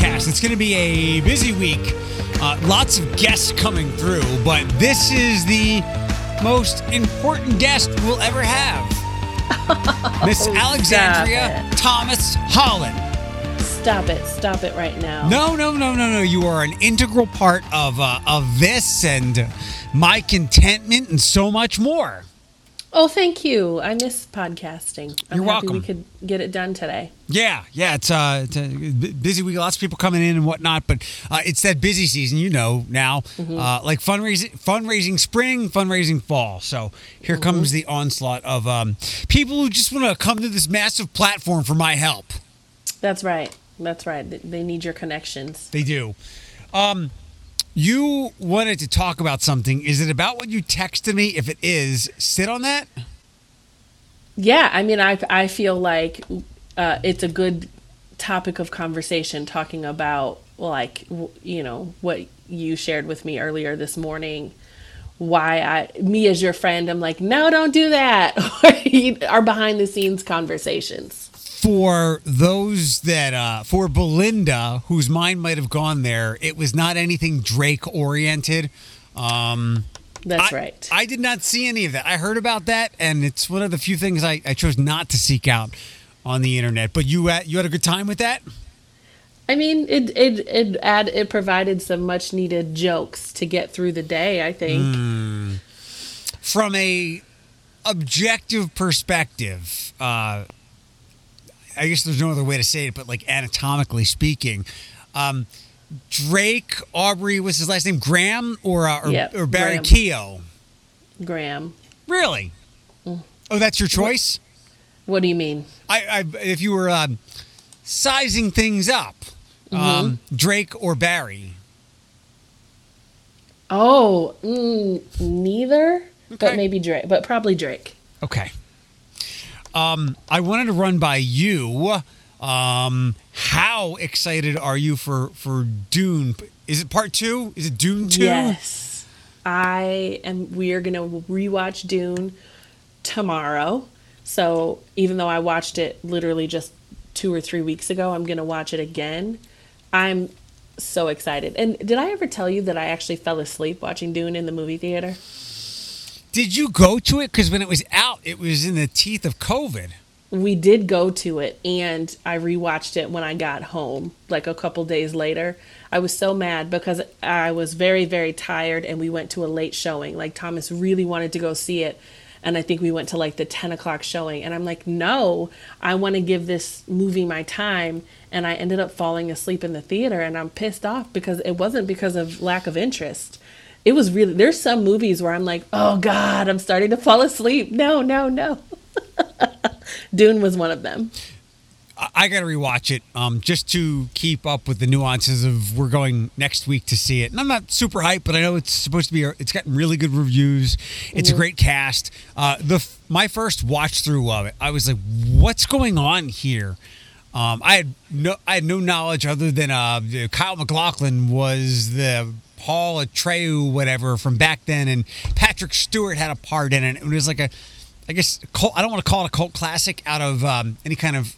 podcast. It's going to be a busy week. Uh, lots of guests coming through, but this is the most important guest we'll ever have. Miss Oh, Alexandria Thomas Holland. Stop it. Stop it right now. No, no, no, no, no. You are an integral part of uh, of this and my contentment and so much more. Oh, thank you. I miss podcasting. I'm You're happy welcome. we could get it done today. Yeah, yeah, it's, uh, it's a busy week. Lots of people coming in and whatnot, but uh, it's that busy season, you know. Now, uh, like fundraising, fundraising spring, fundraising fall. So here comes the onslaught of um, people who just want to come to this massive platform for my help. That's right. That's right. They- They need your connections. They do. Um, you wanted to talk about something. Is it about what you texted me? If it is, sit on that. Yeah, I mean, I I feel like uh, it's a good topic of conversation talking about like you know what you shared with me earlier this morning. Why I me as your friend, I'm like, no, don't do that. Our behind the scenes conversations. For those that uh for Belinda whose mind might have gone there it was not anything Drake oriented um That's I, right. I did not see any of that I heard about that and it's one of the few things I, I chose not to seek out on the internet but you had, you had a good time with that I mean, it it it add it provided some much needed jokes to get through the day. I think. from a objective perspective uh I guess there's no other way to say it but like anatomically speaking um Drake Aubrey was his last name Graham or uh, or, Yep, or Barry Graham. Keogh Graham, Really? Oh, that's your choice. what do you mean? I, I if you were um, sizing things up, um, Drake or Barry. Oh, mm, neither, Okay. but maybe Drake, but probably Drake. Okay. Um, I wanted to run by you. Um, how excited are you for for Dune? Is it part two? Is it Dune two? Yes, I am. We are gonna rewatch Dune tomorrow. So even though I watched it literally just two or three weeks ago, I'm gonna watch it again. I'm so excited. And did I ever tell you that I actually fell asleep watching Dune in the movie theater? Did you go to it? Because when it was out, it was in the teeth of COVID. we did go to it and I rewatched it when I got home, like a couple days later. I was so mad because I was very, very tired and we went to a late showing. Like Thomas really wanted to go see it. And I think we went to like the 10 o'clock showing. And I'm like, no, I want to give this movie my time. And I ended up falling asleep in the theater. And I'm pissed off because it wasn't because of lack of interest. It was really, there's some movies where I'm like, oh God, I'm starting to fall asleep. No, no, no. Dune was one of them. I, got to rewatch it um, just to keep up with the nuances of we're going next week to see it. And I'm not super hyped, but I know it's supposed to be. It's gotten really good reviews. It's a great cast. Uh, the my first watch through of it, I was like, "What's going on here?" Um, I had no I had no knowledge other than uh, Kyle MacLachlan was the Paul Atreyu whatever from back then, and Patrick Stewart had a part in it. It was like a, I guess cult, I don't want to call it a cult classic out of um, any kind of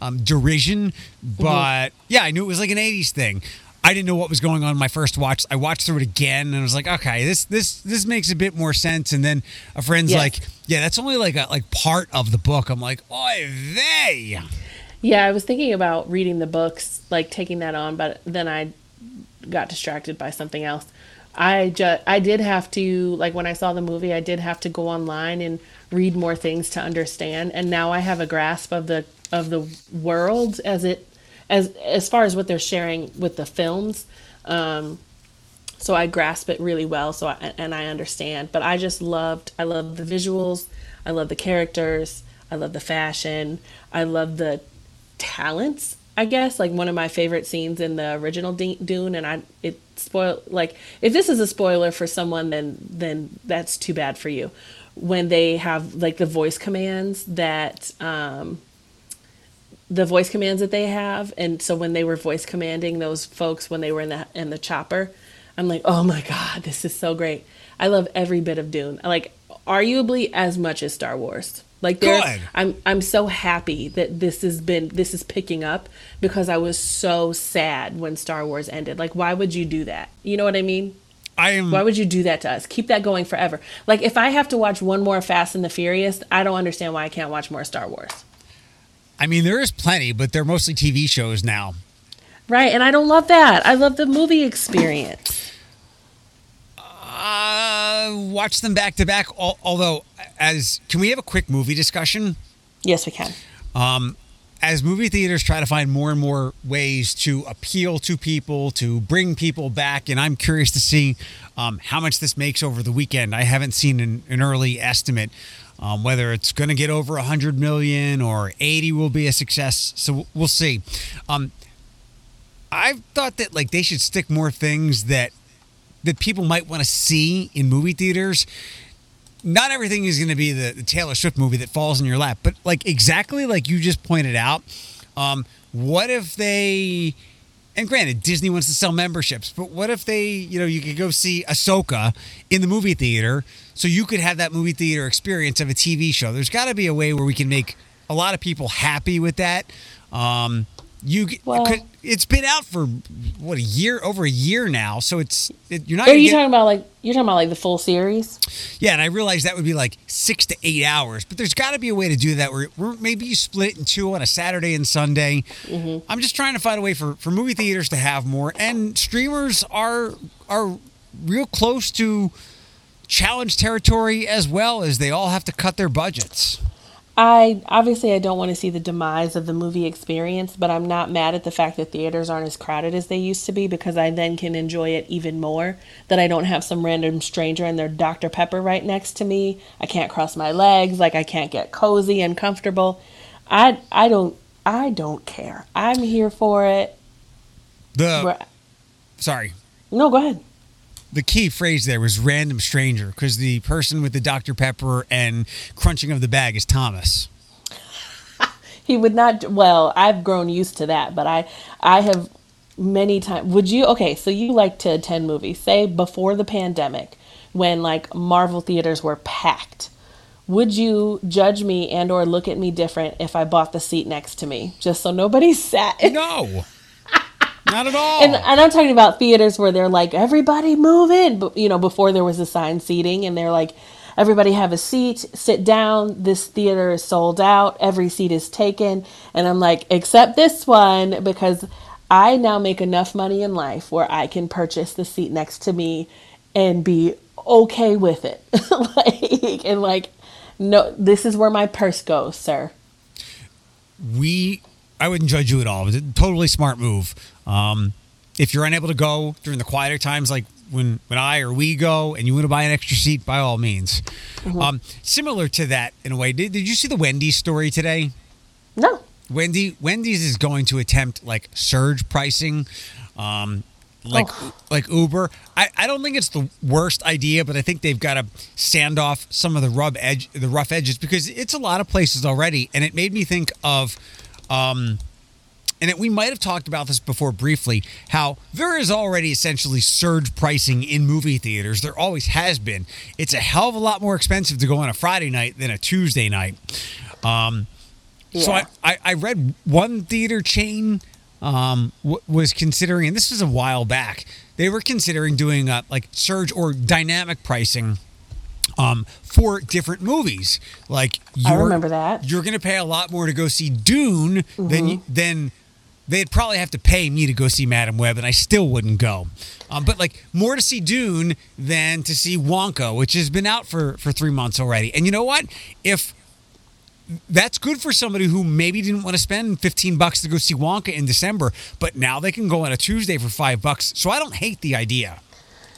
um, derision, but yeah, I knew it was like an '80s thing. I didn't know what was going on in my first watch. I watched through it again, and I was like, okay, this this this makes a bit more sense. And then a friend's Yes. like, yeah, that's only like a like part of the book. I'm like, oy vey. Yeah, I was thinking about reading the books, like taking that on, but then I got distracted by something else. I just I did have to like when I saw the movie, I did have to go online and read more things to understand, and now I have a grasp of the of the world as it as as far as what they're sharing with the films. Um, so I grasp it really well. So I, and I understand, but I just loved. I love the visuals. I love the characters. I love the fashion. I love the talents. I guess like one of my favorite scenes in the original Dune, and I it spoil like if this is a spoiler for someone, then then that's too bad for you. When they have like the voice commands that um, the voice commands that they have and so when they were voice commanding those folks when they were in the in the chopper i'm like oh my god this is so great i love every bit of dune like arguably as much as Star Wars. Like there, Good. I'm I'm so happy that this has been this is picking up because I was so sad when Star Wars ended. Like, why would you do that? You know what I mean? I am. Why would you do that to us? Keep that going forever. Like, if I have to watch one more Fast and the Furious, I don't understand why I can't watch more Star Wars. I mean, there is plenty, but they're mostly TV shows now. Right, and I don't love that. I love the movie experience. Uh, watch them back to back. al- Although, as can we have a quick movie discussion? Yes, we can. Um, as movie theaters try to find more and more ways to appeal to people, to bring people back, and I'm curious to see um, how much this makes over the weekend. I haven't seen an, an early estimate. Um, whether it's going to get over 100 million or 80 will be a success. So we'll see. Um, I've thought that like they should stick more things that that people might want to see in movie theaters. Not everything is going to be the, the Taylor Swift movie that falls in your lap, but like exactly like you just pointed out. Um, what if they? And granted, Disney wants to sell memberships, but what if they, you know, you could go see Ahsoka in the movie theater, so you could have that movie theater experience of a TV show. There's got to be a way where we can make a lot of people happy with that. Um, you, Well- could, it's been out for what a year, over a year now, so it's it, you're not. Are you get- talking about like you're talking about like the full series? yeah, and I realize that would be like six to eight hours, but there's got to be a way to do that where, where maybe you split it in two on a Saturday and Sunday. Mm-hmm. I'm just trying to find a way for, for movie theaters to have more, and streamers are are real close to challenge territory as well as they all have to cut their budgets. I obviously I don't want to see the demise of the movie experience, but I'm not mad at the fact that theaters aren't as crowded as they used to be because I then can enjoy it even more. That I don't have some random stranger and their Dr. Pepper right next to me. I can't cross my legs, like I can't get cozy and comfortable. I I don't I don't care. I'm here for it. The sorry, No, go ahead. The key phrase there was random stranger because the person with the Dr Pepper and crunching of the bag is Thomas. He would not. Well, I've grown used to that, but I, I have many times. Would you? Okay, so you like to attend movies? Say before the pandemic, when like Marvel theaters were packed. Would you judge me and or look at me different if I bought the seat next to me, just so nobody sat? No, not at all. And, and I'm talking about theaters where they're like, everybody move in. But, you know, before there was assigned seating, and they're like, everybody have a seat, sit down. This theater is sold out. Every seat is taken. And I'm like, except this one, because I now make enough money in life where I can purchase the seat next to me and be okay with it. like, and like, no, this is where my purse goes, sir. we I wouldn't judge you at all. It was a totally smart move. Um, if you're unable to go during the quieter times, like when when I or we go, and you want to buy an extra seat, by all means. Um, similar to that in a way. Did, did you see the Wendy's story today? No. Wendy Wendy's is going to attempt like surge pricing, um, like Oh. like Uber. I, I don't think it's the worst idea, but I think they've got to sand off some of the rub edge the rough edges because it's a lot of places already, and it made me think of. Um, and it, we might have talked about this before briefly how there is already essentially surge pricing in movie theaters. There always has been. It's a hell of a lot more expensive to go on a Friday night than a Tuesday night. Um, so I, I, I read one theater chain um, w- was considering, and this was a while back, they were considering doing uh, like surge or dynamic pricing um, for different movies. Like I you're, remember that. you're going to pay a lot more to go see Dune than than they'd probably have to pay me to go see Madame Web, and I still wouldn't go. Um, but like more to see Dune than to see Wonka, which has been out for for three months already. And you know what? If that's good for somebody who maybe didn't want to spend 15 bucks to go see Wonka in December, but now they can go on a Tuesday for five bucks. So I don't hate the idea.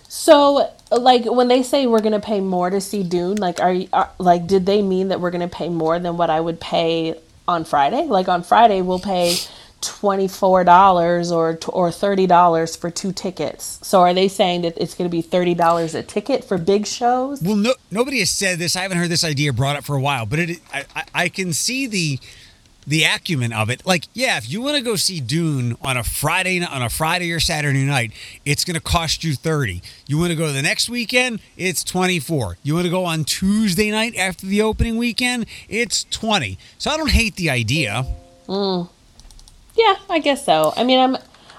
So, like when they say we're gonna pay more to see Dune, like are, are like did they mean that we're gonna pay more than what I would pay on Friday? Like on Friday we'll pay twenty four dollars or or thirty dollars for two tickets. So are they saying that it's gonna be thirty dollars a ticket for big shows? Well, no, nobody has said this. I haven't heard this idea brought up for a while, but it, I, I, I can see the the acumen of it. Like, yeah, if you want to go see Dune on a Friday on a Friday or Saturday night, it's going to cost you 30. You want to go the next weekend, it's 24. You want to go on Tuesday night after the opening weekend, it's 20. So I don't hate the idea. Mm. Yeah, I guess so. I mean, I'm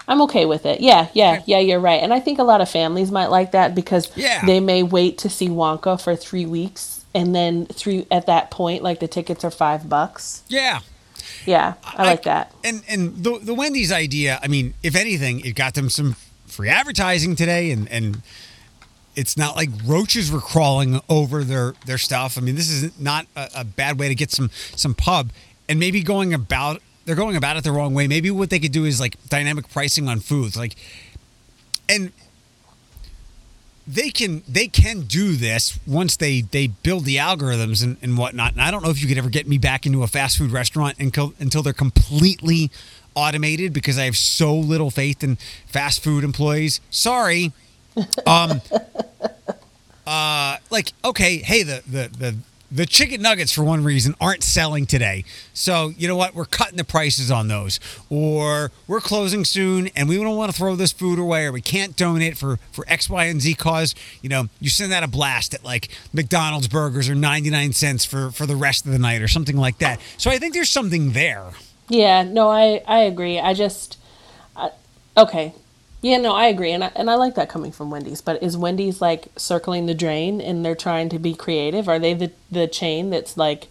I'm okay with it. Yeah, yeah, yeah, you're right. And I think a lot of families might like that because yeah. they may wait to see Wonka for 3 weeks and then three at that point like the tickets are 5 bucks. Yeah. Yeah, I, I like that. And and the the Wendy's idea, I mean, if anything, it got them some free advertising today and and it's not like roaches were crawling over their their stuff. I mean, this is not a, a bad way to get some some pub and maybe going about they're going about it the wrong way. Maybe what they could do is like dynamic pricing on foods, like, and they can they can do this once they they build the algorithms and, and whatnot. And I don't know if you could ever get me back into a fast food restaurant until until they're completely automated because I have so little faith in fast food employees. Sorry. Um uh like okay, hey the the the the chicken nuggets for one reason aren't selling today. So you know what? We're cutting the prices on those. Or we're closing soon and we don't want to throw this food away or we can't donate for for x y and z cause. You know you send out a blast at like mcdonald's burgers are 99 cents for for the rest of the night or something like that. So i think there's something there. Yeah no i i agree. I just I, okay yeah, no, I agree, and I, and I like that coming from Wendy's. But is Wendy's like circling the drain, and they're trying to be creative? Are they the the chain that's like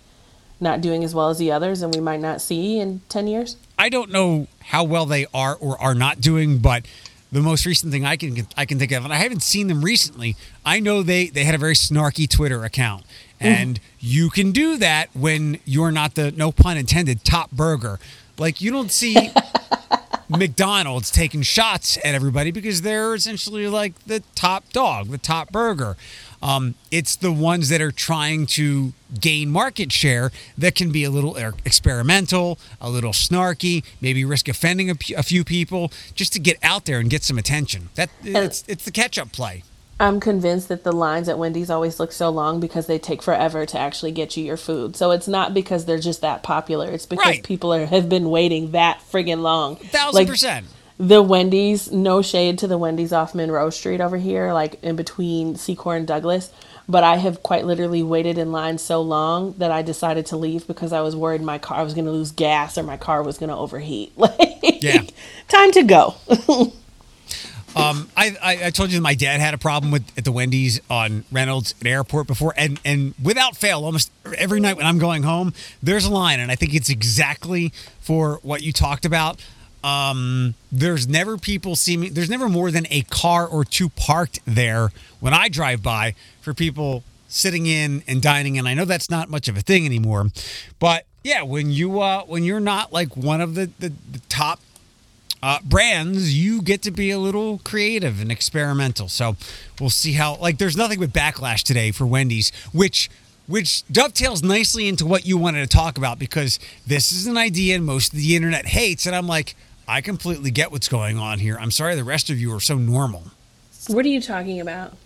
not doing as well as the others, and we might not see in ten years? I don't know how well they are or are not doing, but the most recent thing I can I can think of, and I haven't seen them recently. I know they they had a very snarky Twitter account, mm-hmm. and you can do that when you're not the no pun intended top burger. Like you don't see McDonald's taking shots at everybody because they're essentially like the top dog, the top burger. Um, it's the ones that are trying to gain market share that can be a little er, experimental, a little snarky, maybe risk offending a, a few people just to get out there and get some attention. That it's, it's the catch-up play. I'm convinced that the lines at Wendy's always look so long because they take forever to actually get you your food. So it's not because they're just that popular. It's because right. people are, have been waiting that friggin' long. Thousand like, percent. The Wendy's, no shade to the Wendy's off Monroe Street over here, like in between Secor and Douglas. But I have quite literally waited in line so long that I decided to leave because I was worried my car I was going to lose gas or my car was going to overheat. Like, yeah, time to go. Um, I, I, I told you my dad had a problem with at the Wendy's on Reynolds at airport before, and and without fail, almost every night when I'm going home, there's a line, and I think it's exactly for what you talked about. Um, there's never people see me. There's never more than a car or two parked there when I drive by for people sitting in and dining. And I know that's not much of a thing anymore, but yeah, when you uh, when you're not like one of the, the, the top uh, brands, you get to be a little creative and experimental. So we'll see how. Like, there's nothing but backlash today for Wendy's, which which dovetails nicely into what you wanted to talk about because this is an idea most of the internet hates, and I'm like, I completely get what's going on here. I'm sorry the rest of you are so normal. What are you talking about?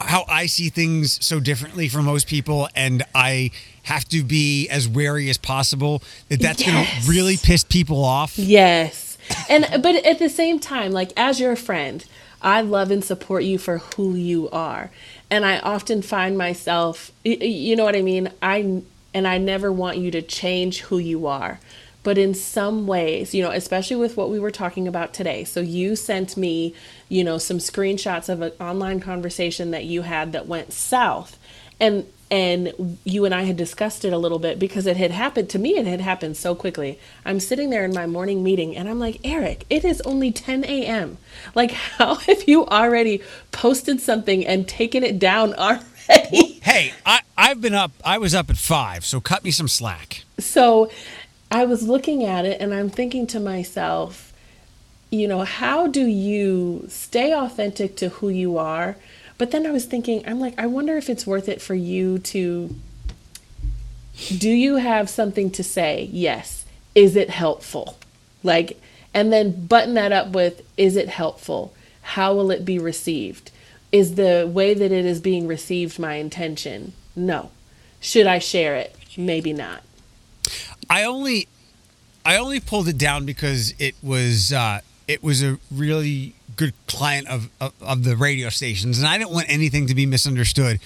How I see things so differently from most people, and I have to be as wary as possible that that's yes. going to really piss people off. Yes. And but at the same time like as your friend, I love and support you for who you are. And I often find myself you know what I mean? I and I never want you to change who you are. But in some ways, you know, especially with what we were talking about today. So you sent me, you know, some screenshots of an online conversation that you had that went south. And and you and I had discussed it a little bit because it had happened to me. It had happened so quickly. I'm sitting there in my morning meeting and I'm like, Eric, it is only 10 a.m. Like, how have you already posted something and taken it down already? Hey, I, I've been up, I was up at five, so cut me some slack. So I was looking at it and I'm thinking to myself, you know, how do you stay authentic to who you are? But then I was thinking, I'm like, I wonder if it's worth it for you to. Do you have something to say? Yes. Is it helpful? Like, and then button that up with, is it helpful? How will it be received? Is the way that it is being received my intention? No. Should I share it? Maybe not. I only I only pulled it down because it was uh, it was a really good client of, of, of the radio stations, and I didn't want anything to be misunderstood.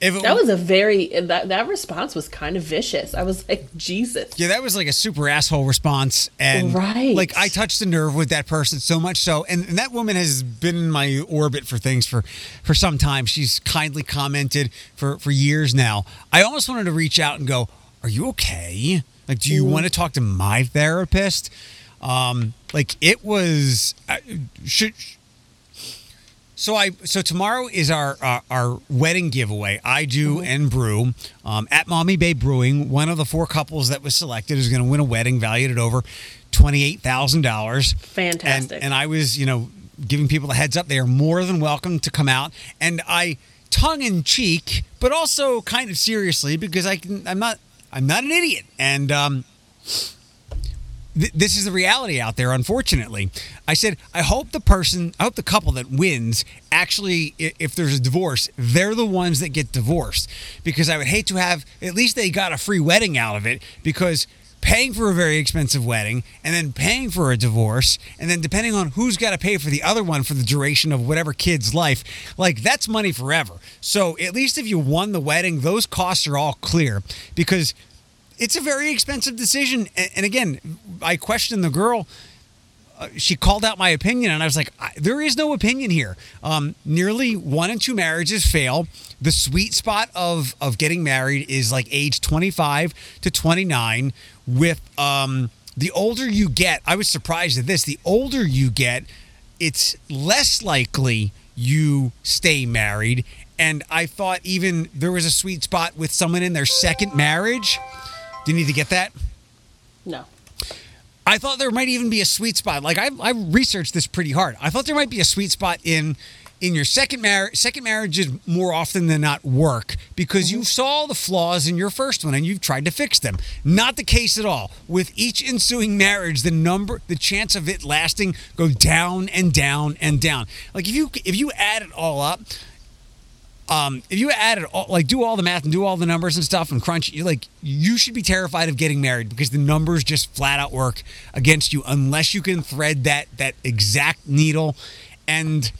If it, that was a very that that response was kind of vicious. I was like, Jesus. Yeah, that was like a super asshole response, and right. like I touched the nerve with that person so much so, and, and that woman has been in my orbit for things for for some time. She's kindly commented for for years now. I almost wanted to reach out and go, "Are you okay? Like, do you mm. want to talk to my therapist?" Um, like it was uh, should so I so tomorrow is our uh, our wedding giveaway. I do mm-hmm. and brew um, at Maumee Bay Brewing. One of the four couples that was selected is going to win a wedding valued at over twenty eight thousand dollars. Fantastic. And, and I was you know giving people the heads up. They are more than welcome to come out. And I tongue in cheek, but also kind of seriously because I can. I'm not. I'm not an idiot. And um, th- this is the reality out there, unfortunately. I said, I hope the person, I hope the couple that wins actually, if there's a divorce, they're the ones that get divorced. Because I would hate to have, at least they got a free wedding out of it because paying for a very expensive wedding and then paying for a divorce and then depending on who's got to pay for the other one for the duration of whatever kid's life like that's money forever so at least if you won the wedding those costs are all clear because it's a very expensive decision. And, again, I questioned the girl. Uh, she called out my opinion, and I was like, there is no opinion here. Um, nearly one in two marriages fail. The sweet spot of of getting married is like age 25 to 29. With um, the older you get, I was surprised at this. The older you get, it's less likely you stay married. And I thought even there was a sweet spot with someone in their second marriage do you need to get that? No. I thought there might even be a sweet spot. Like I, I researched this pretty hard. I thought there might be a sweet spot in in your second marriage. Second marriages more often than not work because mm-hmm. you saw the flaws in your first one and you've tried to fix them. Not the case at all. With each ensuing marriage, the number, the chance of it lasting go down and down and down. Like if you if you add it all up, um, if you add it, all, like do all the math and do all the numbers and stuff and crunch, you like you should be terrified of getting married because the numbers just flat out work against you unless you can thread that that exact needle. And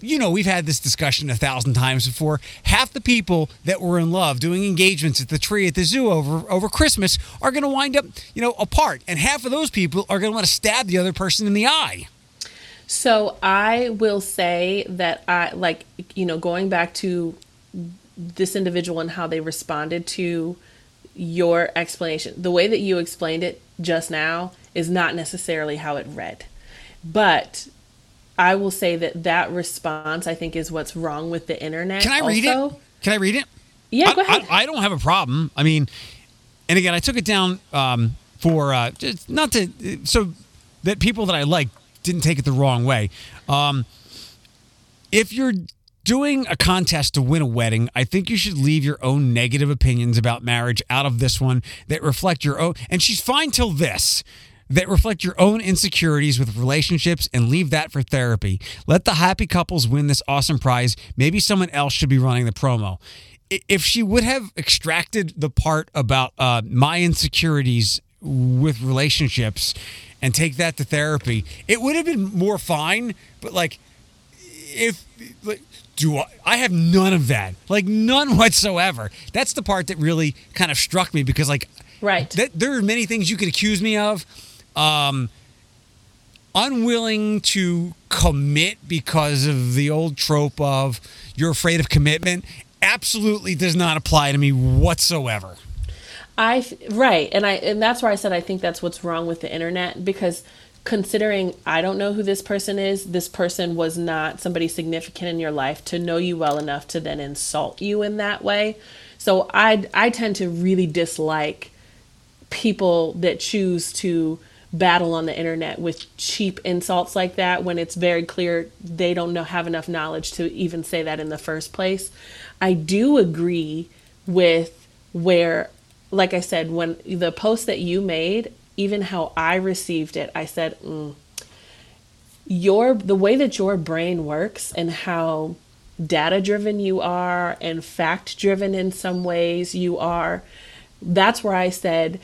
you know we've had this discussion a thousand times before. Half the people that were in love doing engagements at the tree at the zoo over over Christmas are going to wind up you know apart, and half of those people are going to want to stab the other person in the eye. So I will say that I like you know going back to this individual and how they responded to your explanation. The way that you explained it just now is not necessarily how it read. But I will say that that response I think is what's wrong with the internet. Can I read also. it? Can I read it? Yeah, go ahead. I, I, don't have a problem. I mean, and again, I took it down um, for uh, just not to so that people that I like didn't take it the wrong way. Um, if you're doing a contest to win a wedding, I think you should leave your own negative opinions about marriage out of this one that reflect your own. And she's fine till this. That reflect your own insecurities with relationships and leave that for therapy. Let the happy couples win this awesome prize. Maybe someone else should be running the promo. If she would have extracted the part about uh, my insecurities with relationships and take that to therapy, it would have been more fine. But like, if like, do I, I have none of that, like none whatsoever. That's the part that really kind of struck me because like, right, th- there are many things you could accuse me of. Um, unwilling to commit because of the old trope of you're afraid of commitment absolutely does not apply to me whatsoever. I right, and I and that's where I said I think that's what's wrong with the internet because considering I don't know who this person is, this person was not somebody significant in your life to know you well enough to then insult you in that way. So I I tend to really dislike people that choose to battle on the internet with cheap insults like that when it's very clear they don't know have enough knowledge to even say that in the first place. I do agree with where like I said, when the post that you made, even how I received it, I said, mm, your the way that your brain works and how data driven you are and fact driven in some ways you are, that's where I said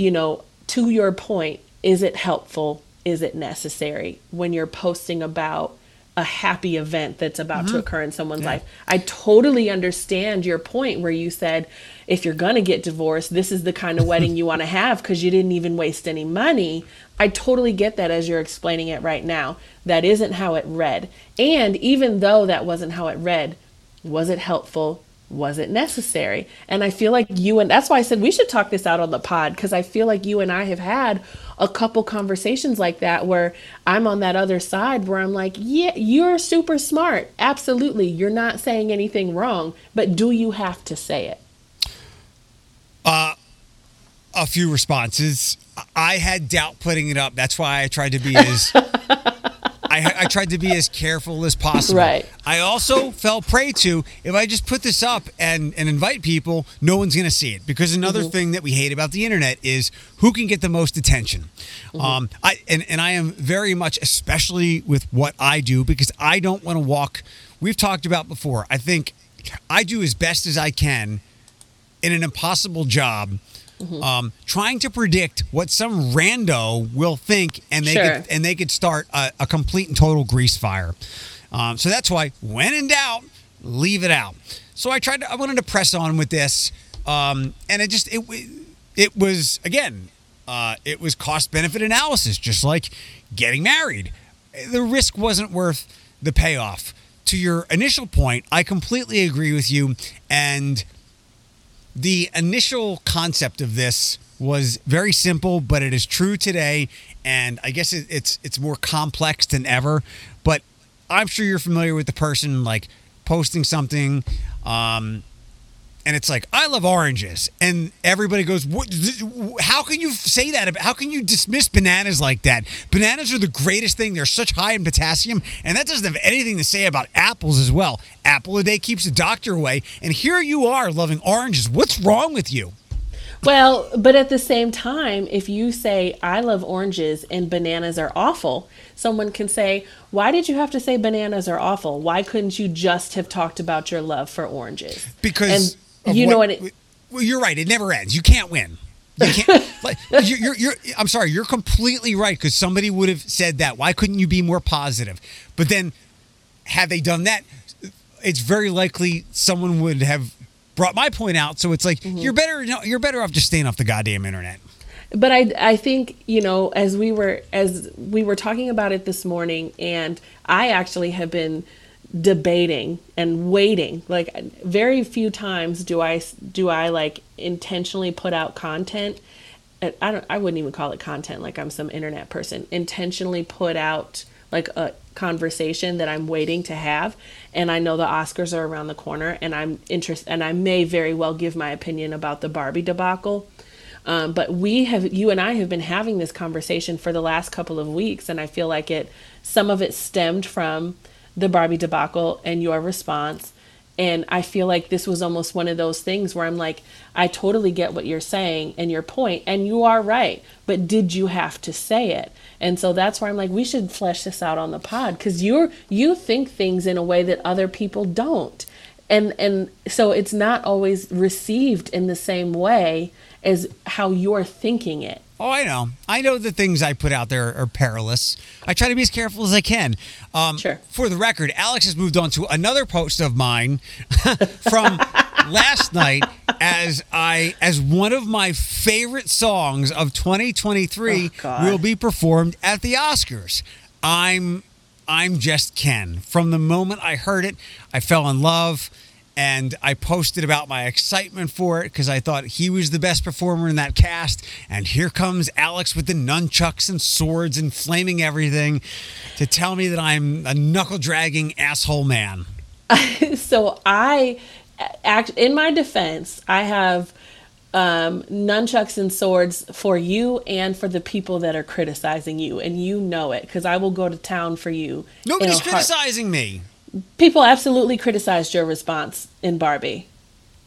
you know, to your point, is it helpful? Is it necessary when you're posting about a happy event that's about to mm-hmm. occur in someone's life? I totally understand your point where you said if you're going to get divorced, this is the kind of wedding you want to have because you didn't even waste any money. I totally get that as you're explaining it right now. That isn't how it read. And even though that wasn't how it read, was it helpful? Was it necessary? And I feel like you and that's why I said we should talk this out on the pod because I feel like you and I have had a couple conversations like that where I'm on that other side where I'm like, yeah, you're super smart. Absolutely. You're not saying anything wrong, but do you have to say it? Uh, a few responses. I had doubt putting it up. That's why I tried to be as I, I tried to be as careful as possible. Right. I also fell prey to if I just put this up and and invite people, no one's going to see it because another thing that we hate about the internet is who can get the most attention. Um, I and and I am very much, especially with what I do, because I don't want to walk. We've talked about before. I think I do as best as I can in an impossible job um, trying to predict what some rando will think and they Sure. could, and they could start a, a complete and total grease fire. Um, so that's why when in doubt leave it out. So i tried to i wanted to press on with this um, and it just it it was again uh, it was cost benefit analysis just like getting married. The risk wasn't worth the payoff. To your initial point i completely agree with you and the initial concept of this was very simple, but it is true today, and I guess it, it's it's more complex than ever. But I'm sure you're familiar with the person like posting something, um, and it's like I love oranges, and everybody goes, "What? How can you say that? How can you dismiss bananas like that? Bananas are the greatest thing. They're such high in potassium, and that doesn't have anything to say about apples as well. Apple a day keeps the doctor away, and here you are loving oranges. What's wrong with you? Well, but at the same time, if you say, I love oranges and bananas are awful, someone can say, Why did you have to say bananas are awful? Why couldn't you just have talked about your love for oranges? Because And you know what? It, well, you're right. It never ends. You can't win. You can't. like, you're, you're, you're, I'm sorry. You're completely right. Because somebody would have said that. Why couldn't you be more positive? But then, had they done that, it's very likely someone would have brought my point out. So it's like Mm-hmm. you're better. You're better off just staying off the goddamn internet. but I, I think you know as we were as we were talking about it this morning and i actually have been debating and waiting. Like very few times do i do i like intentionally put out content. I don't i wouldn't even call it content like i'm some internet person. Intentionally put out like a conversation that i'm waiting to have. And i know the oscars are around the corner and i'm interested and i may very well give my opinion about the barbie debacle. Um, but we have, you and I have been having this conversation for the last couple of weeks, and I feel like it, some of it stemmed from the Barbie debacle and your response. And I feel like this was almost one of those things where I'm like, I totally get what you're saying and your point, and you are right. But did you have to say it? And so that's why I'm like, we should flesh this out on the pod because you're you think things in a way that other people don't and and so it's not always received in the same way as how you're thinking it Oh, I know. I know the things I put out there are perilous. I try to be as careful as I can. Um, Sure. For the record, Alex has moved on to another post of mine from last night as I as one of my favorite songs of 2023 Oh, will be performed at the Oscars. I'm I'm just Ken. From the moment I heard it, I fell in love and I posted about my excitement for it because I thought he was the best performer in that cast. And here comes Alex with the nunchucks and swords and flaming everything to tell me that I'm a knuckle dragging asshole man. so i act in my defense i have um, nunchucks and swords for you and for the people that are criticizing you and you know it because i will go to town for you Nobody's criticizing me. People absolutely criticized your response in barbie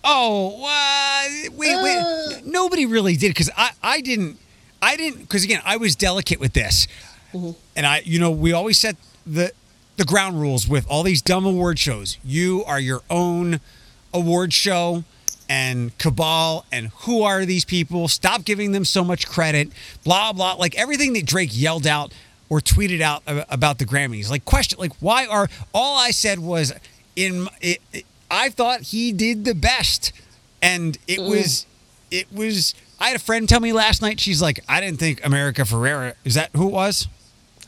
Oh, uh, wait, wait. Nobody really did because I, I didn't, I didn't, because again, I was delicate with this. And I, you know, we always set the, the ground rules with all these dumb award shows. You are your own award show. and cabal and who are these people? Stop giving them so much credit. Blah blah. Like everything that Drake yelled out or tweeted out about the Grammys. Like question. Like why are all I said was in it, it, I thought he did the best, and it mm. was it was. I had a friend tell me last night. She's like, I didn't think America Ferrera. Is that who it was?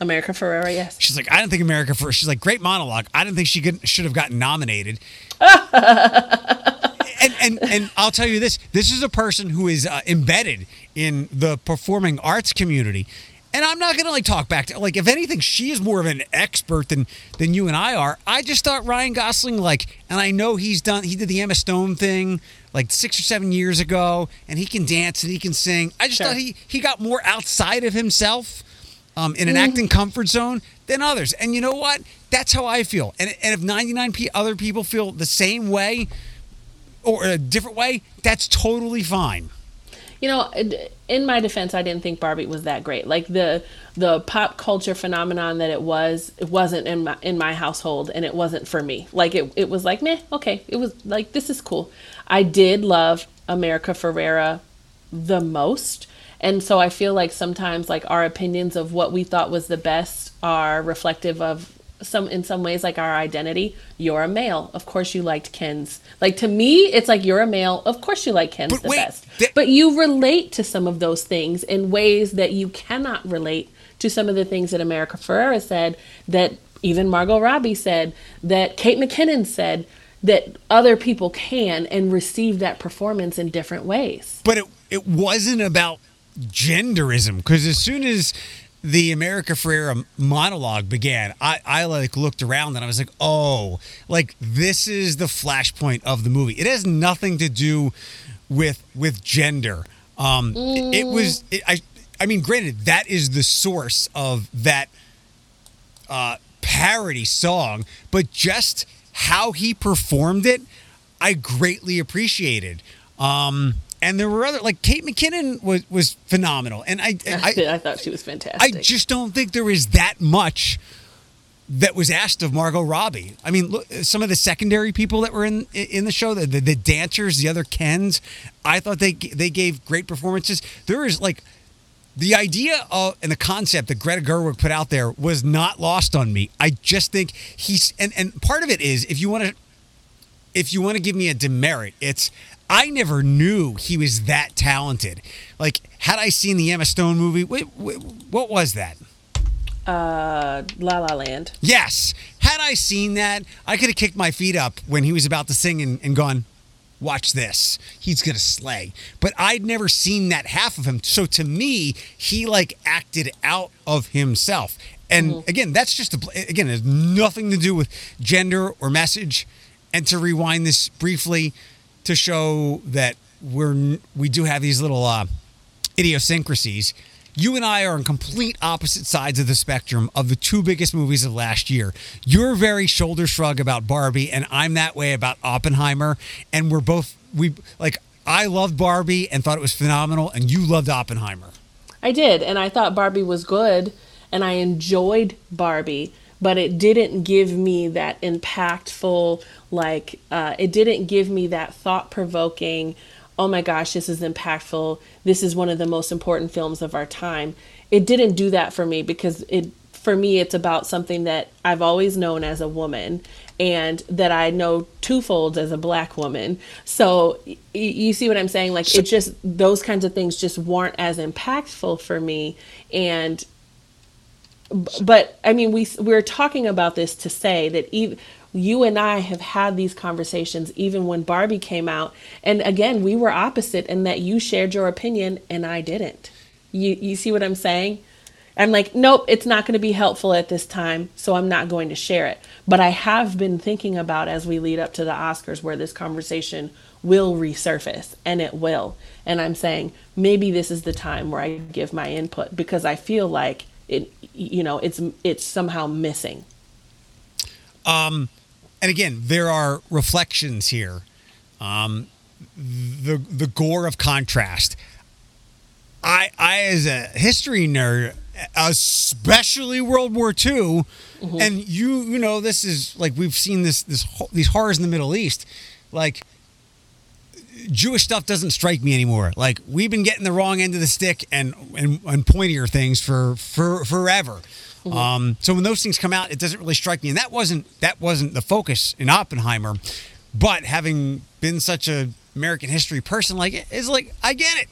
America Ferrera, yes. She's like, I didn't think America Ferrera. She's like, great monologue. I didn't think she could, should have gotten nominated. and, and and I'll tell you this: this is a person who is uh, embedded in the performing arts community. And I'm not gonna like talk back to like if anything, she is more of an expert than than you and I are. I just thought Ryan Gosling like, and I know he's done. He did the Emma Stone thing like six or seven years ago, and he can dance and he can sing. I just sure. thought he he got more outside of himself um, in an mm. acting comfort zone than others. And you know what? That's how I feel. And, and if 99 p- other people feel the same way or a different way, that's totally fine. You know, in my defense, I didn't think Barbie was that great. Like the the pop culture phenomenon that it was, it wasn't in my in my household, and it wasn't for me. Like it, it was like meh, okay. It was like this is cool. I did love America Ferrera the most and so I feel like sometimes like our opinions of what we thought was the best are reflective of some in some ways like our identity. You're a male. Of course you liked Ken's. Like to me, it's like you're a male. Of course you like Ken's but the wait, best. Th- but you relate to some of those things in ways that you cannot relate to some of the things that America Ferrera said, that even Margot Robbie said, that Kate McKinnon said, that other people can and receive that performance in different ways. But it it wasn't about genderism because as soon as the America Ferrera monologue began, I, I like looked around and I was like, oh, like this is the flashpoint of the movie. It has nothing to do with with gender. Um, mm. it, it, was it, I I mean, granted, that is the source of that uh, parody song, but just how he performed it, I greatly appreciated. Um, and there were other like Kate McKinnon was was phenomenal, and I I, I thought she was fantastic. I just don't think there is that much that was asked of Margot Robbie. I mean, look, some of the secondary people that were in in the show, the, the, the dancers, the other Kens, I thought they they gave great performances. There is like the idea of and the concept that Greta Gerwig put out there was not lost on me. I just think he's and and part of it is if you want to if you want to give me a demerit, it's I never knew he was that talented. Like, had I seen the Emma Stone movie, wait, wait, what was that? Uh, La La Land. Yes. Had I seen that, I could have kicked my feet up when he was about to sing and, and gone, watch this. He's going to slay. But I'd never seen that half of him. So to me, he like acted out of himself. And mm-hmm. again, that's just, a, again, it has nothing to do with gender or message. And to rewind this briefly, to show that we're we do have these little uh, idiosyncrasies. You and I are on complete opposite sides of the spectrum of the two biggest movies of last year. You're very shoulder shrug about Barbie, and I'm that way about Oppenheimer. And we're both we like I loved Barbie and thought it was phenomenal, and you loved Oppenheimer. I did, and I thought Barbie was good, and I enjoyed Barbie but it didn't give me that impactful like uh, it didn't give me that thought provoking oh my gosh this is impactful. This is one of the most important films of our time. It didn't do that for me because it for me it's about something that i've always known as a woman and that i know twofold as a black woman. So y- you see what i'm saying? Like it just those kinds of things just weren't as impactful for me and but I mean, we we're talking about this to say that even you and I have had these conversations even when Barbie came out, and again, we were opposite in that you shared your opinion and I didn't. You you see what I'm saying? I'm like, nope, it's not going to be helpful at this time, so I'm not going to share it. But I have been thinking about as we lead up to the Oscars where this conversation will resurface, and it will. And I'm saying maybe this is the time where I give my input because I feel like it you know it's it's somehow missing. Um and again there are reflections here. Um the the gore of contrast. I i as a history nerd especially world war ii mm-hmm. and you you know this is like we've seen this this these horrors in the middle east. Like Jewish stuff doesn't strike me anymore. Like we've been getting the wrong end of the stick and and, and pointier things for for forever. Mm-hmm. Um, so when those things come out, it doesn't really strike me, and that wasn't that wasn't the focus in Oppenheimer. But having been such a American history person, like it's like I get it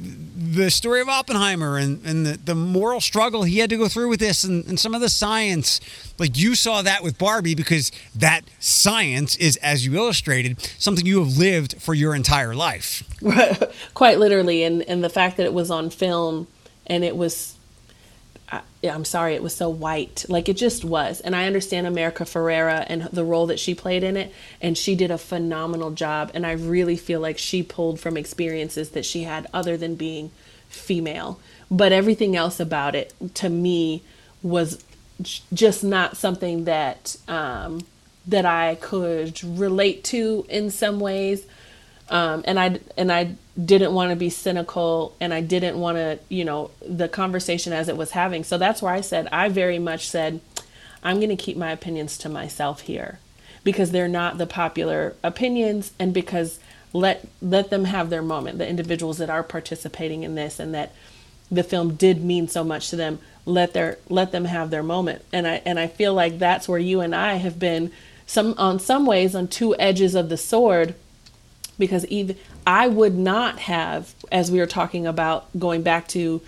the story of Oppenheimer and, and the, the moral struggle he had to go through with this and, and some of the science. Like you saw that with Barbie because that science is, as you illustrated, something you have lived for your entire life. Quite literally. And, and the fact that it was on film and it was I, am sorry, it was so white. Like it just was. And I understand America Ferrera and the role that she played in it. And she did a phenomenal job. And I really feel like she pulled from experiences that she had other than being female. But everything else about it to me was just not something that um, that I could relate to in some ways. Um, and I and I didn't want to be cynical and I didn't want to, you know, the conversation as it was having. So that's where I said, I very much said, I'm going to keep my opinions to myself here. Because they're not the popular opinions and because let let them have their moment. The individuals that are participating in this and that the film did mean so much to them let their let them have their moment. And i and i feel like that's where you and i have been some on some ways on two edges of the sword because even I would not have, as we were talking about going back to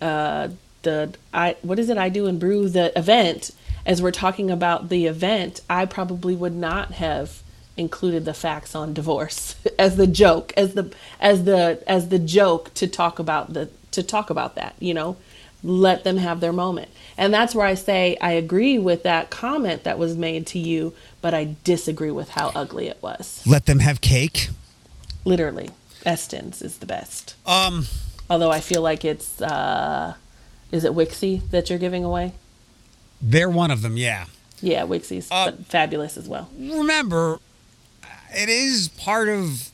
uh, the I what is it I do and brew the event. As we're talking about the event, I probably would not have included the facts on divorce as the joke, as the as the as the joke to talk about the to talk about that. You know, let them have their moment. And that's where I say I agree with that comment that was made to you, but I disagree with how ugly it was. Let them have cake. Literally, Eston's is the best. Um, although I feel like it's uh, is it Wixie that you're giving away? They're one of them, yeah. Yeah, Wixie's uh, fabulous as well. Remember, it is part of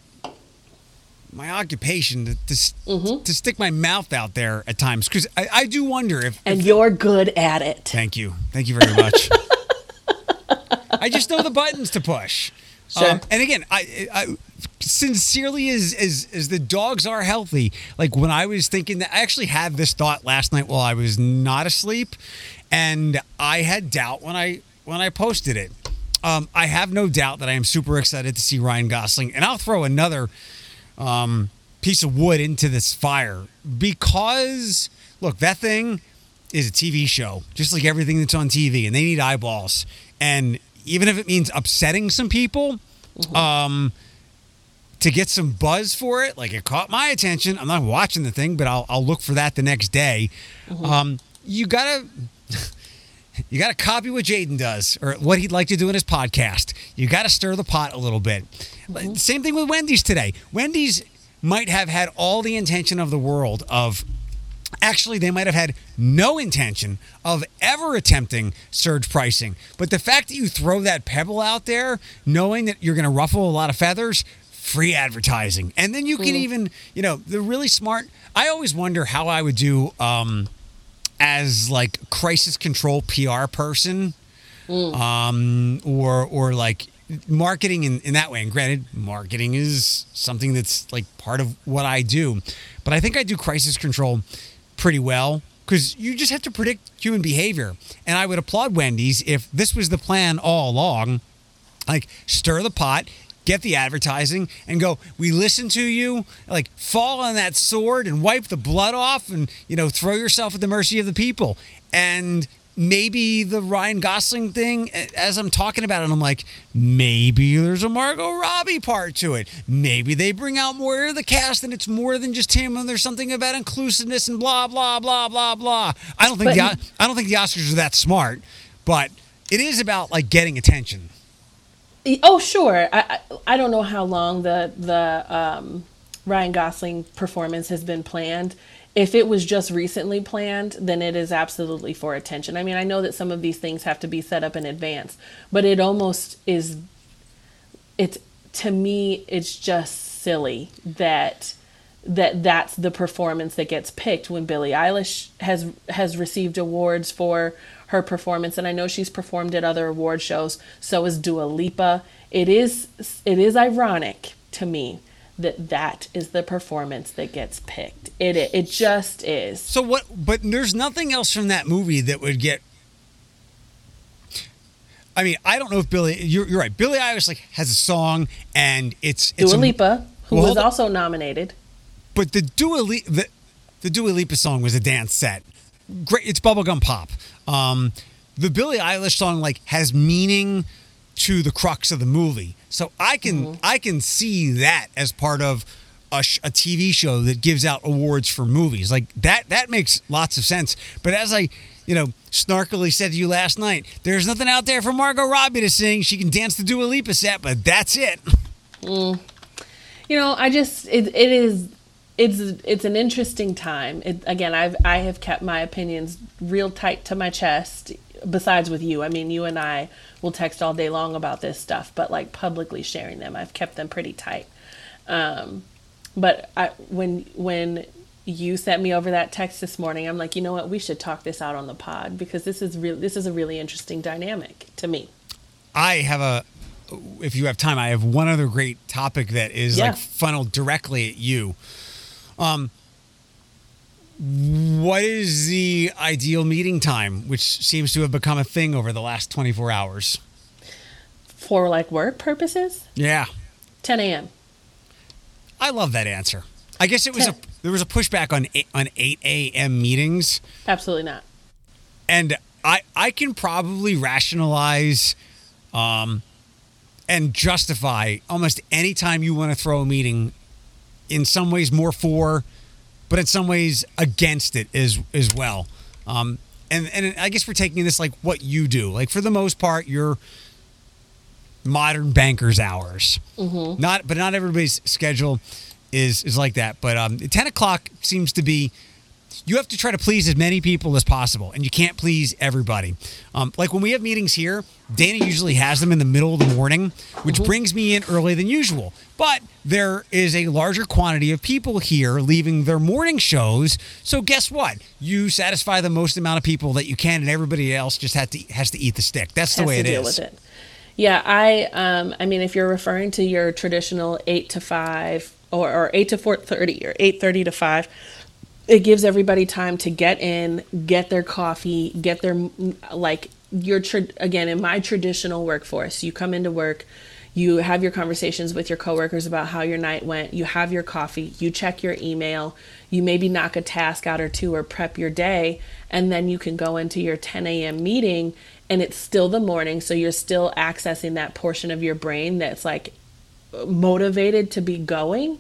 my occupation to to, mm-hmm. to stick my mouth out there at times because I, I, do wonder if and if, you're good at it. Thank you, thank you very much. I just know the buttons to push. Sure. Um, and again, I, I sincerely as, as as the dogs are healthy like when i was thinking that i actually had this thought last night while i was not asleep and i had doubt when i when i posted it um, i have no doubt that i am super excited to see ryan gosling and i'll throw another um, piece of wood into this fire because look that thing is a tv show just like everything that's on tv and they need eyeballs and even if it means upsetting some people mm-hmm. um, to get some buzz for it. Like it caught my attention. I'm not watching the thing, but I'll, I'll look for that the next day. Mm-hmm. Um, you gotta. You got to copy what Jaden does or what he'd like to do in his podcast. You got to stir the pot a little bit. Mm-hmm. Same thing with Wendy's today. Wendy's might have had all the intention of the world of Actually, they might have had no intention of ever attempting surge pricing. But the fact that you throw that pebble out there, knowing that you're going to ruffle a lot of feathers, free advertising. And then you can mm. even, you know, the really smart. I always wonder how I would do um, as like crisis control PR person, mm. um, or or like marketing in, in that way. And granted, marketing is something that's like part of what I do, but I think I do crisis control pretty well because you just have to predict human behavior. And I would applaud Wendy's if this was the plan all along. Like, stir the pot, get the advertising and go we listen to you like fall on that sword and wipe the blood off and you know throw yourself at the mercy of the people and maybe the Ryan Gosling thing as I'm talking about it I'm like maybe there's a Margot Robbie part to it maybe they bring out more of the cast and it's more than just him and there's something about inclusiveness and blah blah blah blah blah I don't think but, the I don't think the Oscars are that smart but it is about like getting attention Oh, sure. I, I don't know how long the the um, Ryan Gosling performance has been planned. If it was just recently planned, then it is absolutely for attention. I mean, I know that some of these things have to be set up in advance, but it almost is. It's to me, it's just silly that that that's the performance that gets picked when Billie Eilish has has received awards for her performance and I know she's performed at other award shows so is Dua Lipa it is it is ironic to me that that is the performance that gets picked. It it just is. So what? But there's nothing else from that movie that would get. I mean, I don't know if Billie. You're, you're right. Billie Eilish like has a song, and it's it's Dua a- who Well, was also nominated. But the Dua Lipa, the, the Dua Lipa song was a dance set. Great, it's bubblegum pop. Um, the Billie Eilish song like has meaning to the crux of the movie, so I can mm-hmm. I can see that as part of a, sh- a TV show that gives out awards for movies. Like that that makes lots of sense. But as I you know snarkily said to you last night, there's nothing out there for Margot Robbie to sing. She can dance the Dua Lipa set, but that's it. Mm. You know, I just it, it is it's it's an interesting time. It, again, I've I have kept my opinions real tight to my chest. Besides with you, I mean, you and I will text all day long about this stuff, but like publicly sharing them, I've kept them pretty tight. Um, but I, when when you sent me over that text this morning, I'm like, you know what, we should talk this out on the pod because this is real. This is a really interesting dynamic to me. I have a, if you have time, I have one other great topic that is Yeah. like funneled directly at you. Um, what is the ideal meeting time, which seems to have become a thing over the last 24 hours? For like work purposes, Yeah, 10 a.m. I love that answer. I guess it was a there was a pushback on eight, on 8 a.m. meetings, Absolutely not. and I I can probably rationalize, um, and justify almost any time you want to throw a meeting. In some ways, more for, but in some ways against it as as well. Um, and and I guess we're taking this like what you do. Like for the most part, you're modern bankers hours. Mm-hmm. Not, but not everybody's schedule is is like that. But um, ten o'clock seems to be. You have to try to please as many people as possible, and you can't please everybody. Um, like when we have meetings here, Danny usually has them in the middle of the morning, which brings me in earlier than usual. But there is a larger quantity of people here leaving their morning shows. So guess what? You satisfy the most amount of people that you can, and everybody else just has to has to eat the stick. That's the way to it deal is. with it. Yeah, I um I mean if you're referring to your traditional 8 to 5 or, or 8 to 4:30 or 8:30 to 5 it gives everybody time to get in, get their coffee, get their like your tra- again in my traditional workforce, you come into work, you have your conversations with your coworkers about how your night went, you have your coffee, you check your email, you maybe knock a task out or two or prep your day, and then you can go into your 10 a.m. meeting and it's still the morning, so you're still accessing that portion of your brain that's like motivated to be going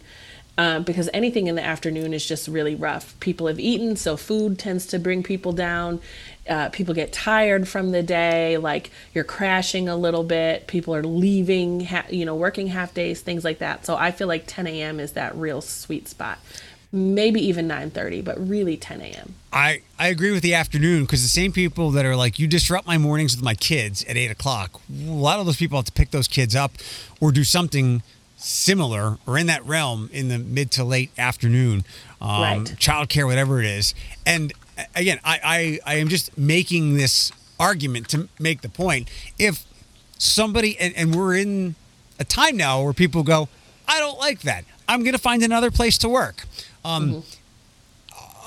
um, because anything in the afternoon is just really rough. People have eaten, so food tends to bring people down. Uh, people get tired from the day, like you're crashing a little bit. People are leaving, ha- you know, working half days, things like that. So I feel like 10 a.m. is that real sweet spot. Maybe even 9:30, but really 10 a.m. I, I agree with the afternoon because the same people that are like, you disrupt my mornings with my kids at eight o'clock, a lot of those people have to pick those kids up or do something similar or in that realm in the mid to late afternoon, um, Right. childcare, whatever it is. And again, I, I, I am just making this argument to make the point. If somebody, and, and we're in a time now where people go, I don't like that. I'm going to find another place to work. Um,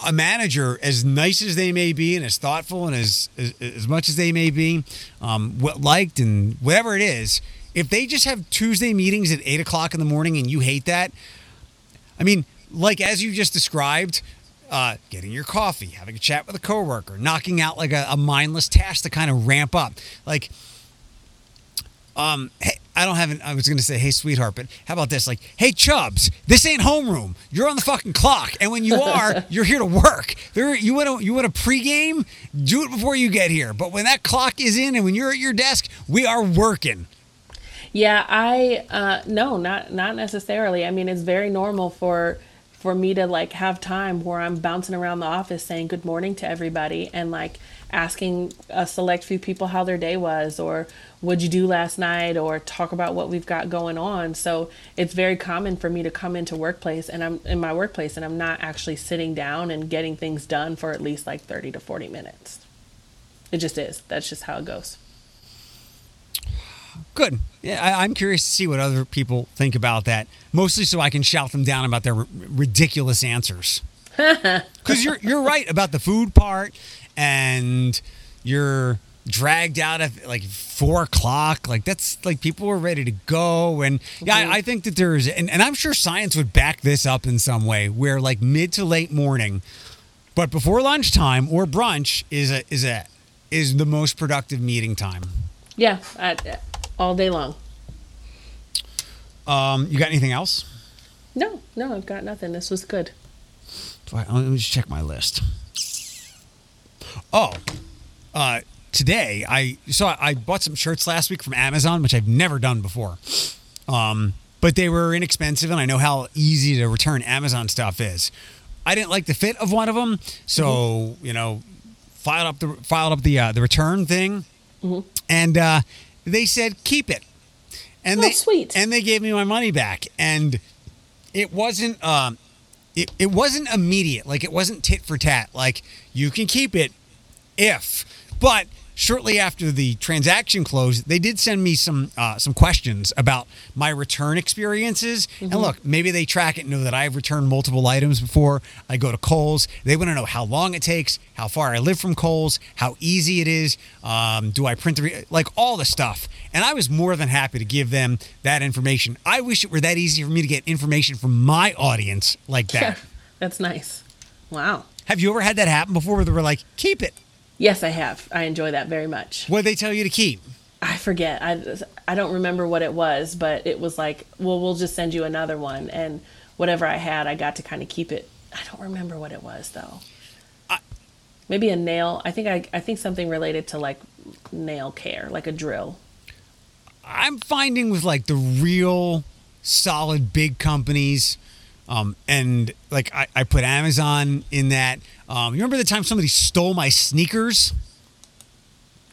a manager, as nice as they may be, and as thoughtful and as as, as much as they may be, um, what liked and whatever it is, if they just have Tuesday meetings at eight o'clock in the morning and you hate that, I mean, like as you just described, uh, getting your coffee, having a chat with a coworker, knocking out like a, a mindless task to kind of ramp up, like. Um, hey, I don't have an. I was going to say, hey, sweetheart, but how about this? Like, hey, Chubbs, this ain't homeroom. You're on the fucking clock, and when you are, you're here to work. There, you want to you want to pregame, do it before you get here. But when that clock is in, and when you're at your desk, we are working. Yeah, I uh no, not not necessarily. I mean, it's very normal for for me to like have time where I'm bouncing around the office saying good morning to everybody and like asking a select few people how their day was or what'd you do last night or talk about what we've got going on. So it's very common for me to come into workplace and I'm in my workplace and I'm not actually sitting down and getting things done for at least like 30 to 40 minutes. It just is. That's just how it goes. Good. Yeah, I, I'm curious to see what other people think about that. Mostly so I can shout them down about their r- ridiculous answers. Because you're you're right about the food part, and you're dragged out at like four o'clock. Like that's like people were ready to go, and yeah, I, I think that there's, and, and I'm sure science would back this up in some way, where like mid to late morning, but before lunchtime or brunch is a is a is the most productive meeting time. Yeah, I, all day long. Um, you got anything else? No, no, I've got nothing. This was good. Let me just check my list. Oh, uh, today I saw I bought some shirts last week from Amazon, which I've never done before. Um, but they were inexpensive, and I know how easy to return Amazon stuff is. I didn't like the fit of one of them, so you know, filed up the filed up the uh, the return thing, and uh, they said keep it. And Oh, they sweet. and they gave me my money back, and it wasn't um, it, it wasn't immediate, like it wasn't tit for tat. Like you can keep it if, but shortly after the transaction closed, they did send me some uh, some questions about my return experiences. And look, maybe they track it, and know that I've returned multiple items before. I go to Kohl's. They want to know how long it takes, how far I live from Kohl's, how easy it is. Um, do I print the re- like all the stuff? And I was more than happy to give them that information. I wish it were that easy for me to get information from my audience like that. That's nice. Wow. Have you ever had that happen before where they were like, keep it? Yes, I have. I enjoy that very much. What did they tell you to keep? I forget. I I don't remember what it was, but it was like, well, we'll just send you another one, and whatever I had, I got to kind of keep it. I don't remember what it was though. Maybe a nail. I think I I think something related to like nail care, like a drill. I'm finding with like the real solid big companies, um, and like I, I put Amazon in that. Um, you remember the time somebody stole my sneakers?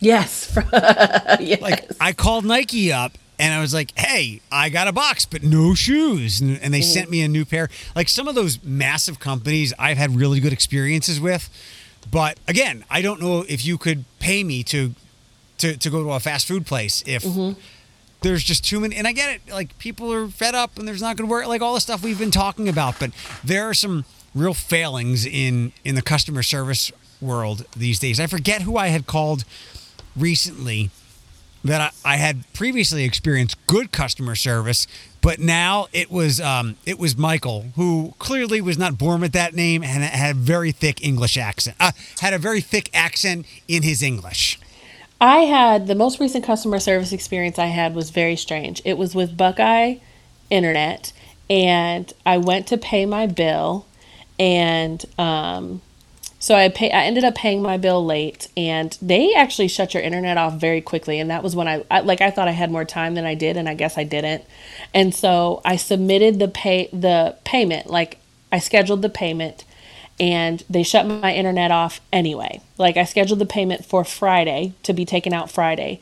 Yes. yes. Like I called Nike up and I was like, "Hey, I got a box, but no shoes," and, and they sent me a new pair. Like some of those massive companies, I've had really good experiences with. But again, I don't know if you could pay me to to, to go to a fast food place if there's just too many. And I get it, like people are fed up and there's not going to work, like all the stuff we've been talking about. But there are some real failings in in the customer service world these days. I forget who I had called recently that I, I had previously experienced good customer service, but now it was um, it was Michael who clearly was not born with that name and had a very thick English accent. Uh, had a very thick accent in his English. I had the most recent customer service experience I had was very strange. It was with Buckeye Internet, and I went to pay my bill, and um, so I pay. I ended up paying my bill late, and they actually shut your internet off very quickly. And that was when I, I like I thought I had more time than I did, and I guess I didn't. And so I submitted the pay the payment, like I scheduled the payment and they shut my internet off anyway. Like I scheduled the payment for Friday to be taken out Friday,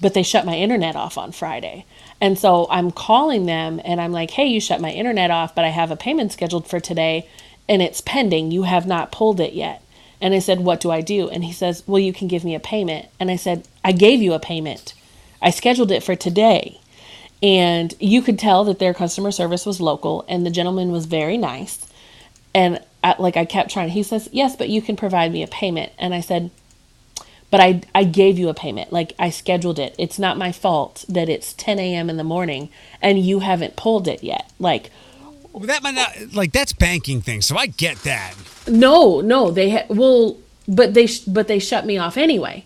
but they shut my internet off on Friday. And so I'm calling them and I'm like, "Hey, you shut my internet off, but I have a payment scheduled for today and it's pending. You have not pulled it yet." And I said, "What do I do?" And he says, "Well, you can give me a payment." And I said, "I gave you a payment. I scheduled it for today." And you could tell that their customer service was local and the gentleman was very nice and I, like I kept trying. He says, "Yes, but you can provide me a payment." And I said, "But I I gave you a payment. Like I scheduled it. It's not my fault that it's 10 a.m. in the morning and you haven't pulled it yet. Like Well, that might not like that's banking thing, so I get that. no, no, they ha- well, but they sh- but they shut me off anyway."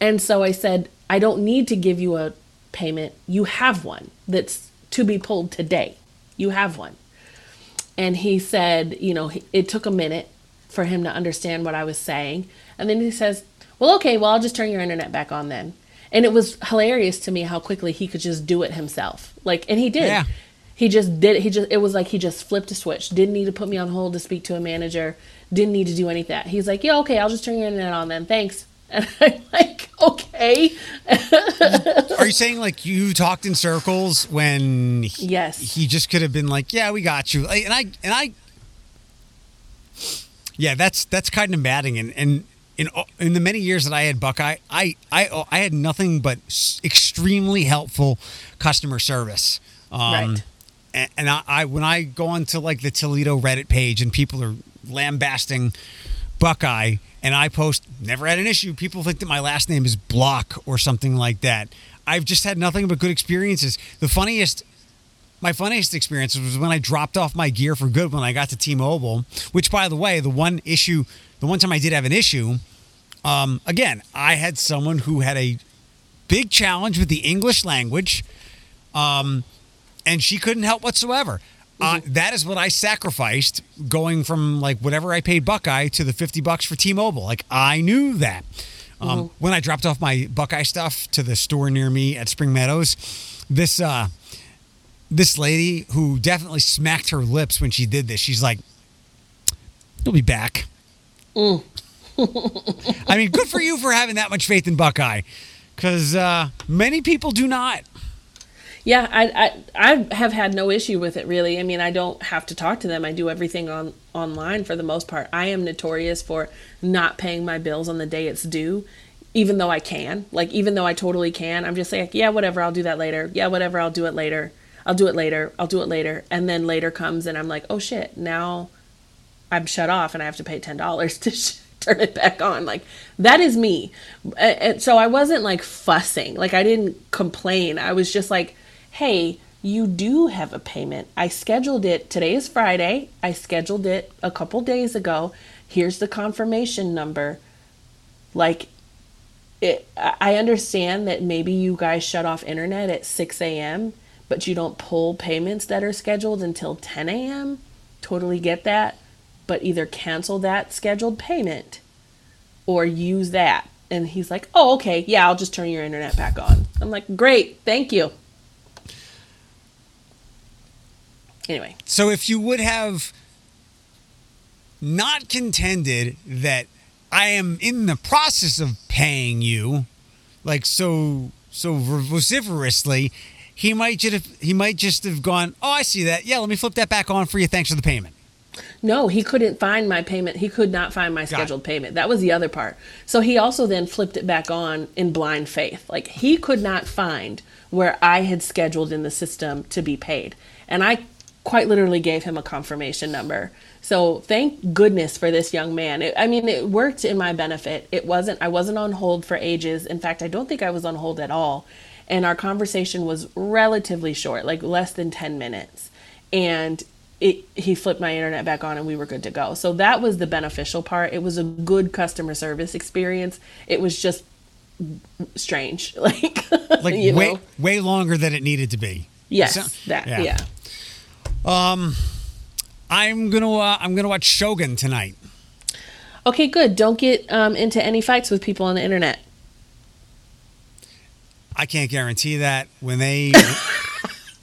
And so I said, "I don't need to give you a payment. You have one that's to be pulled today. You have one." And he said, you know, it took a minute for him to understand what I was saying. And then he says, well, okay, well, I'll just turn your internet back on then. And it was hilarious to me how quickly he could just do it himself. Like, and he did. Yeah. He just did it. He just, it was like he just flipped a switch. Didn't need to put me on hold to speak to a manager. Didn't need to do any of that. He's like, yeah, okay, I'll just turn your internet on then. Thanks. And I'm like, okay. Are you saying like you talked in circles when he, Yes. he just could have been like, "Yeah, we got you," and I and I, yeah, that's that's kind of batting, and and in in the many years that I had Buckeye, I I I had nothing but extremely helpful customer service. Um, right. And, and I, I when I go onto like the Toledo Reddit page and people are lambasting Buckeye and I post never had an issue. People think that my last name is Block or something like that. I've just had nothing but good experiences. The funniest my funniest experience was when I dropped off my gear for good when I got to T-Mobile, which by the way, the one issue, the one time I did have an issue, um, again, I had someone who had a big challenge with the English language, um, and she couldn't help whatsoever. Uh, mm-hmm. that is what I sacrificed going from like whatever I paid Buckeye to the 50 bucks for T-Mobile. Like I knew that. Um, mm-hmm. When I dropped off my Buckeye stuff to the store near me at Spring Meadows, this uh, this lady who definitely smacked her lips when she did this. She's like, "You'll be back." Mm. I mean, good for you for having that much faith in Buckeye, because uh, many people do not. Yeah, I, I I have had no issue with it really. I mean, I don't have to talk to them. I do everything on online for the most part. I am notorious for not paying my bills on the day it's due, even though I can. Like even though I totally can, I'm just like, yeah, whatever, I'll do that later. Yeah, whatever, I'll do it later. I'll do it later. I'll do it later. And then later comes and I'm like, oh shit, now I'm shut off and I have to pay $10 to sh- turn it back on. Like that is me. And so I wasn't like fussing. Like I didn't complain. I was just like, hey, you do have a payment. I scheduled it. Today is Friday. I scheduled it a couple days ago. Here's the confirmation number. Like, it, I understand that maybe you guys shut off internet at 6 a.m but you don't pull payments that are scheduled until 10 a.m. Totally get that. But either cancel that scheduled payment or use that. And he's like, oh, okay. Yeah, I'll just turn your internet back on. I'm like, great. Thank you. Anyway. So if you would have not contended that I am in the process of paying you, like so so vociferously, he might just have, he might just have gone, "Oh, I see that. Yeah, let me flip that back on for you. Thanks for the payment." No, he couldn't find my payment. He could not find my scheduled payment. That was the other part. So he also then flipped it back on in blind faith. Like he could not find where I had scheduled in the system to be paid. And I quite literally gave him a confirmation number. So thank goodness for this young man. It, I mean, it worked in my benefit. It wasn't I wasn't on hold for ages. In fact, I don't think I was on hold at all and our conversation was relatively short, like less than 10 minutes. And it, he flipped my internet back on and we were good to go. So that was the beneficial part. It was a good customer service experience. It was just strange, like like way know? way longer than it needed to be. Yes, so, that yeah. yeah. Um, I'm gonna uh, I'm gonna watch Shogun tonight. Okay, good. Don't get um, into any fights with people on the internet. I can't guarantee that when they.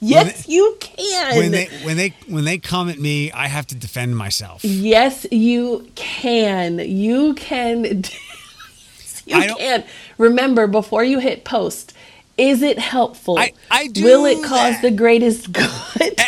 yes, when they, you can. When they when they when they come at me, I have to defend myself. Yes, you can. You can. you can. Remember, before you hit post, is it helpful? I, I do. Will it cause that. the greatest good?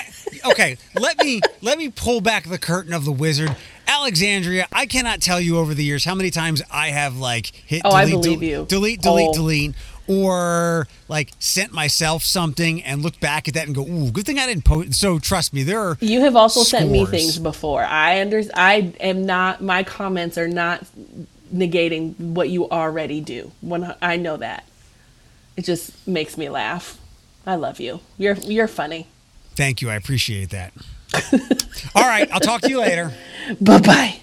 Okay, let me let me pull back the curtain of the wizard. Alexandria, I cannot tell you over the years how many times I have like hit oh, delete, I believe del- you. delete, delete, oh. delete, or like sent myself something and looked back at that and go, "Ooh, good thing I didn't post." So trust me, there are. You have also scores. sent me things before. I under I am not. My comments are not negating what you already do. When I know that, it just makes me laugh. I love you. You're you're funny. Thank you. I appreciate that. All right, I'll talk to you later. Bye bye.